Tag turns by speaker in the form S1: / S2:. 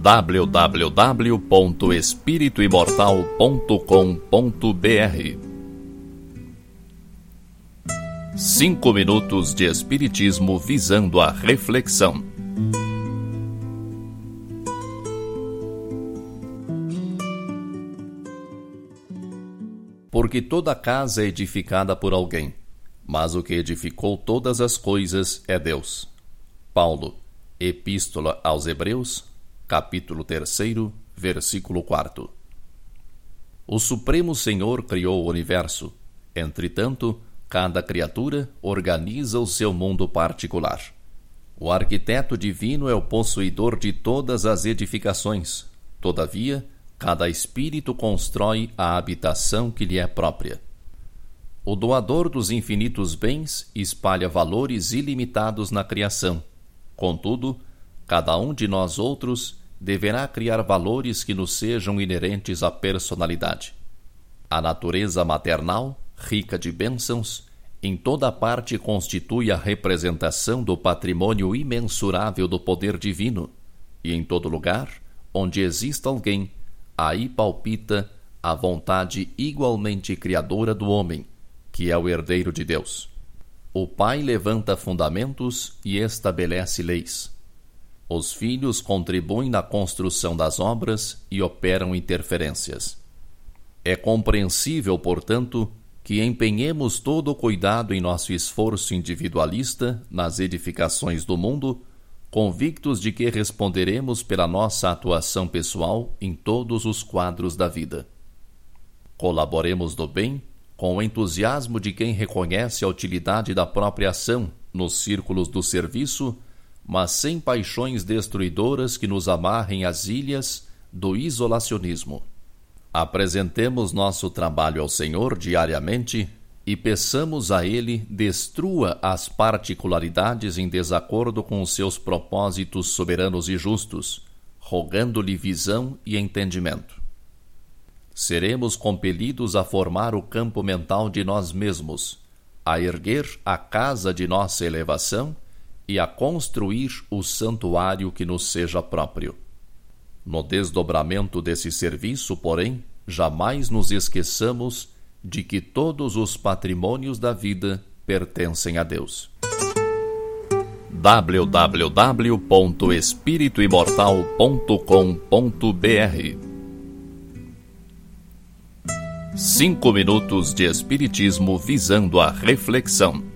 S1: www.espirituimortal.com.br Cinco minutos de Espiritismo visando a reflexão. Porque toda casa é edificada por alguém, mas o que edificou todas as coisas é Deus. Paulo, Epístola aos Hebreus, capítulo 3, versículo 4. O Supremo Senhor criou o universo, entretanto, Cada criatura organiza o seu mundo particular. O arquiteto divino é o possuidor de todas as edificações. Todavia, cada espírito constrói a habitação que lhe é própria. O doador dos infinitos bens espalha valores ilimitados na criação. Contudo, cada um de nós outros deverá criar valores que nos sejam inerentes à personalidade. A natureza maternal rica de bênçãos, em toda parte constitui a representação do patrimônio imensurável do poder divino, e em todo lugar onde exista alguém, aí palpita a vontade igualmente criadora do homem, que é o herdeiro de Deus. O pai levanta fundamentos e estabelece leis. Os filhos contribuem na construção das obras e operam interferências. É compreensível, portanto, que empenhemos todo o cuidado em nosso esforço individualista nas edificações do mundo, convictos de que responderemos pela nossa atuação pessoal em todos os quadros da vida. Colaboremos do bem com o entusiasmo de quem reconhece a utilidade da própria ação nos círculos do serviço, mas sem paixões destruidoras que nos amarrem às ilhas do isolacionismo. Apresentemos nosso trabalho ao Senhor diariamente e peçamos a Ele destrua as particularidades em desacordo com os seus propósitos soberanos e justos, rogando-lhe visão e entendimento. Seremos compelidos a formar o campo mental de nós mesmos, a erguer a casa de nossa elevação e a construir o santuário que nos seja próprio. No desdobramento desse serviço, porém, jamais nos esqueçamos de que todos os patrimônios da vida pertencem a Deus. www.espirituimortal.com.br Cinco minutos de Espiritismo visando a reflexão.